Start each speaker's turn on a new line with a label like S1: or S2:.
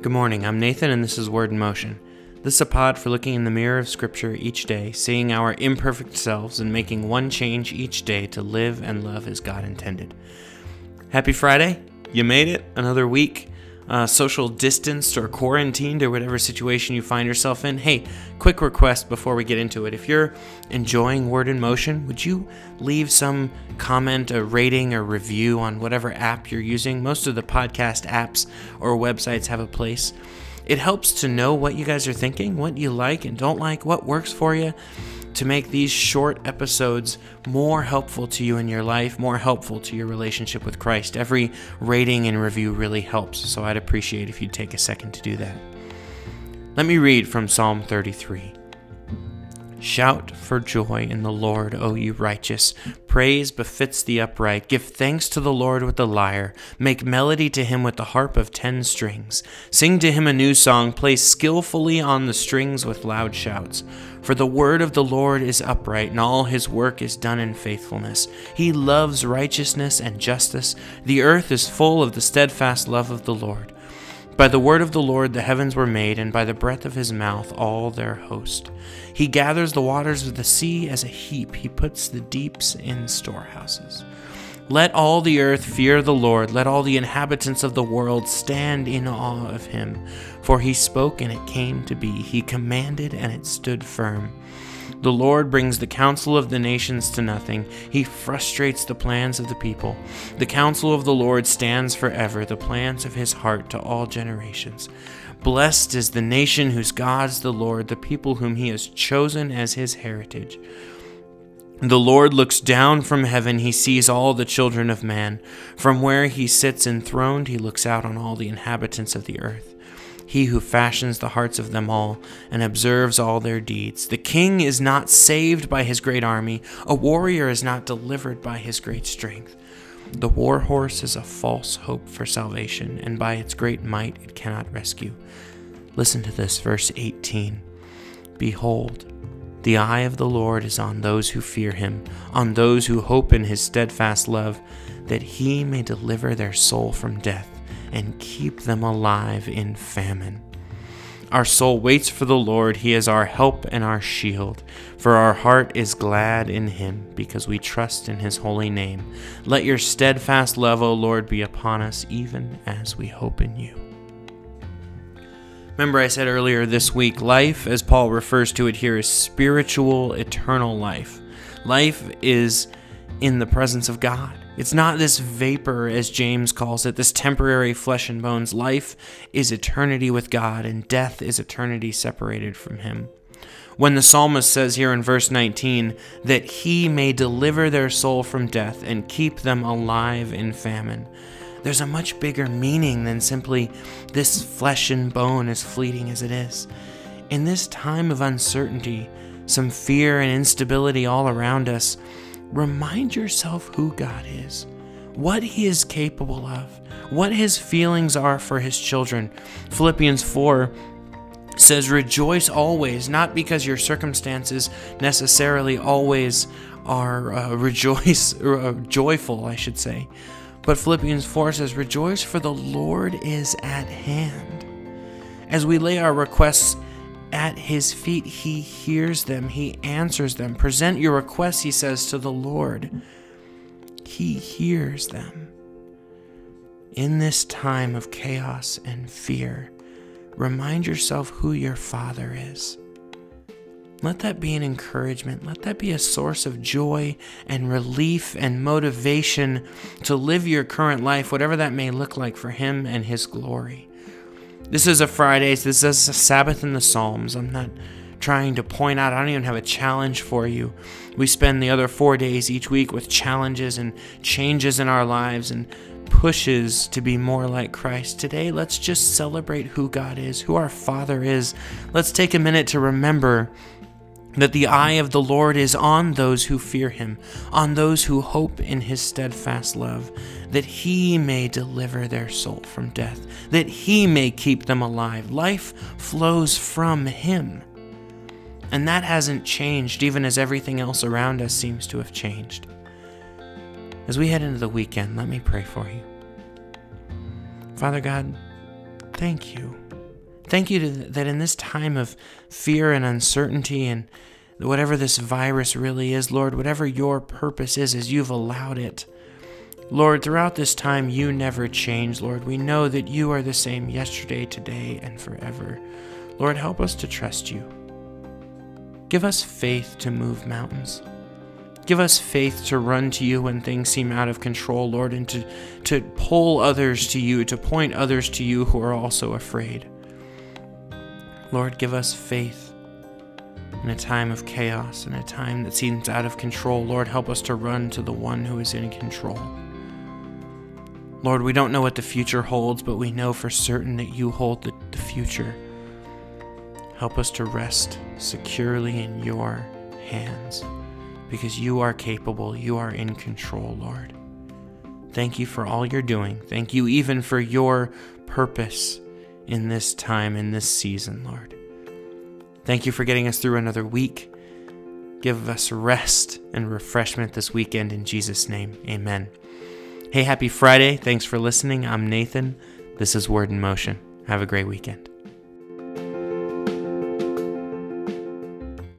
S1: Good morning. I'm Nathan, and this is Word in Motion. This is a pod for looking in the mirror of Scripture each day, seeing our imperfect selves, and making one change each day to live and love as God intended. Happy Friday! You made it. Another week uh, social distanced or quarantined or whatever situation you find yourself in, hey, quick request before we get into it. If you're enjoying Word in Motion, would you leave some comment, a rating, or review on whatever app you're using? Most of the podcast apps or websites have a place. It helps to know what you guys are thinking, what you like and don't like, what works for you to make these short episodes more helpful to you in your life, more helpful to your relationship with Christ. Every rating and review really helps, so I'd appreciate if you'd take a second to do that. Let me read from Psalm 33. Shout for joy in the Lord, O you righteous. Praise befits the upright. Give thanks to the Lord with the lyre. Make melody to him with the harp of ten strings. Sing to him a new song. Play skillfully on the strings with loud shouts. For the word of the Lord is upright, and all his work is done in faithfulness. He loves righteousness and justice. The earth is full of the steadfast love of the Lord. By the word of the Lord the heavens were made, and by the breath of his mouth all their host. He gathers the waters of the sea as a heap, he puts the deeps in storehouses. Let all the earth fear the Lord, let all the inhabitants of the world stand in awe of him. For he spoke, and it came to be, he commanded, and it stood firm. The Lord brings the counsel of the nations to nothing. He frustrates the plans of the people. The counsel of the Lord stands forever, the plans of his heart to all generations. Blessed is the nation whose God is the Lord, the people whom he has chosen as his heritage. The Lord looks down from heaven, he sees all the children of man. From where he sits enthroned, he looks out on all the inhabitants of the earth he who fashions the hearts of them all and observes all their deeds. The king is not saved by his great army, a warrior is not delivered by his great strength. The war horse is a false hope for salvation, and by its great might it cannot rescue. Listen to this, verse 18. Behold, the eye of the Lord is on those who fear him, on those who hope in his steadfast love, that he may deliver their soul from death and keep them alive in famine. Our soul waits for the Lord. He is our help and our shield. For our heart is glad in him, because we trust in his holy name. Let your steadfast love, O Lord, be upon us, even as we hope in you. Remember, I said earlier this week, life, as Paul refers to it here, is spiritual, eternal life. Life is in the presence of God. It's not this vapor, as James calls it, this temporary flesh and bones. Life is eternity with God, and death is eternity separated from Him. When the psalmist says here in verse 19 that He may deliver their soul from death and keep them alive in famine, there's a much bigger meaning than simply this flesh and bone, as fleeting as it is. In this time of uncertainty, some fear and instability all around us, remind yourself who God is, what He is capable of, what His feelings are for His children. Philippians 4 says, Rejoice always, not because your circumstances necessarily always are uh, rejoice, uh, joyful, I should say. But Philippians 4 says, Rejoice, for the Lord is at hand. As we lay our requests at his feet, he hears them, he answers them. Present your requests, he says, to the Lord. He hears them. In this time of chaos and fear, remind yourself who your Father is. Let that be an encouragement. Let that be a source of joy and relief and motivation to live your current life, whatever that may look like for Him and His glory. This is a Friday. So this is a Sabbath in the Psalms. I'm not trying to point out, I don't even have a challenge for you. We spend the other four days each week with challenges and changes in our lives and pushes to be more like Christ. Today, let's just celebrate who God is, who our Father is. Let's take a minute to remember that the eye of the Lord is on those who fear him, on those who hope in his steadfast love, that he may deliver their soul from death, that he may keep them alive. Life flows from him. And that hasn't changed, even as everything else around us seems to have changed. As we head into the weekend, let me pray for you. Father God, thank you Thank you to, that in this time of fear and uncertainty and whatever this virus really is, Lord, whatever your purpose is, as you've allowed it. Lord, throughout this time, you never change, Lord. We know that you are the same yesterday, today, and forever. Lord, help us to trust you. Give us faith to move mountains. Give us faith to run to you when things seem out of control, Lord, and to, to pull others to you, to point others to you who are also afraid. Lord, give us faith in a time of chaos, in a time that seems out of control. Lord, help us to run to the one who is in control. Lord, we don't know what the future holds, but we know for certain that you hold the, the future. Help us to rest securely in your hands because you are capable, you are in control, Lord. Thank you for all you're doing. Thank you even for your purpose in this time, in this season, Lord. Thank you for getting us through another week. Give us rest and refreshment this weekend in Jesus' name. Amen. Hey, happy Friday. Thanks for listening. I'm Nathan. This is Word in Motion. Have a great weekend.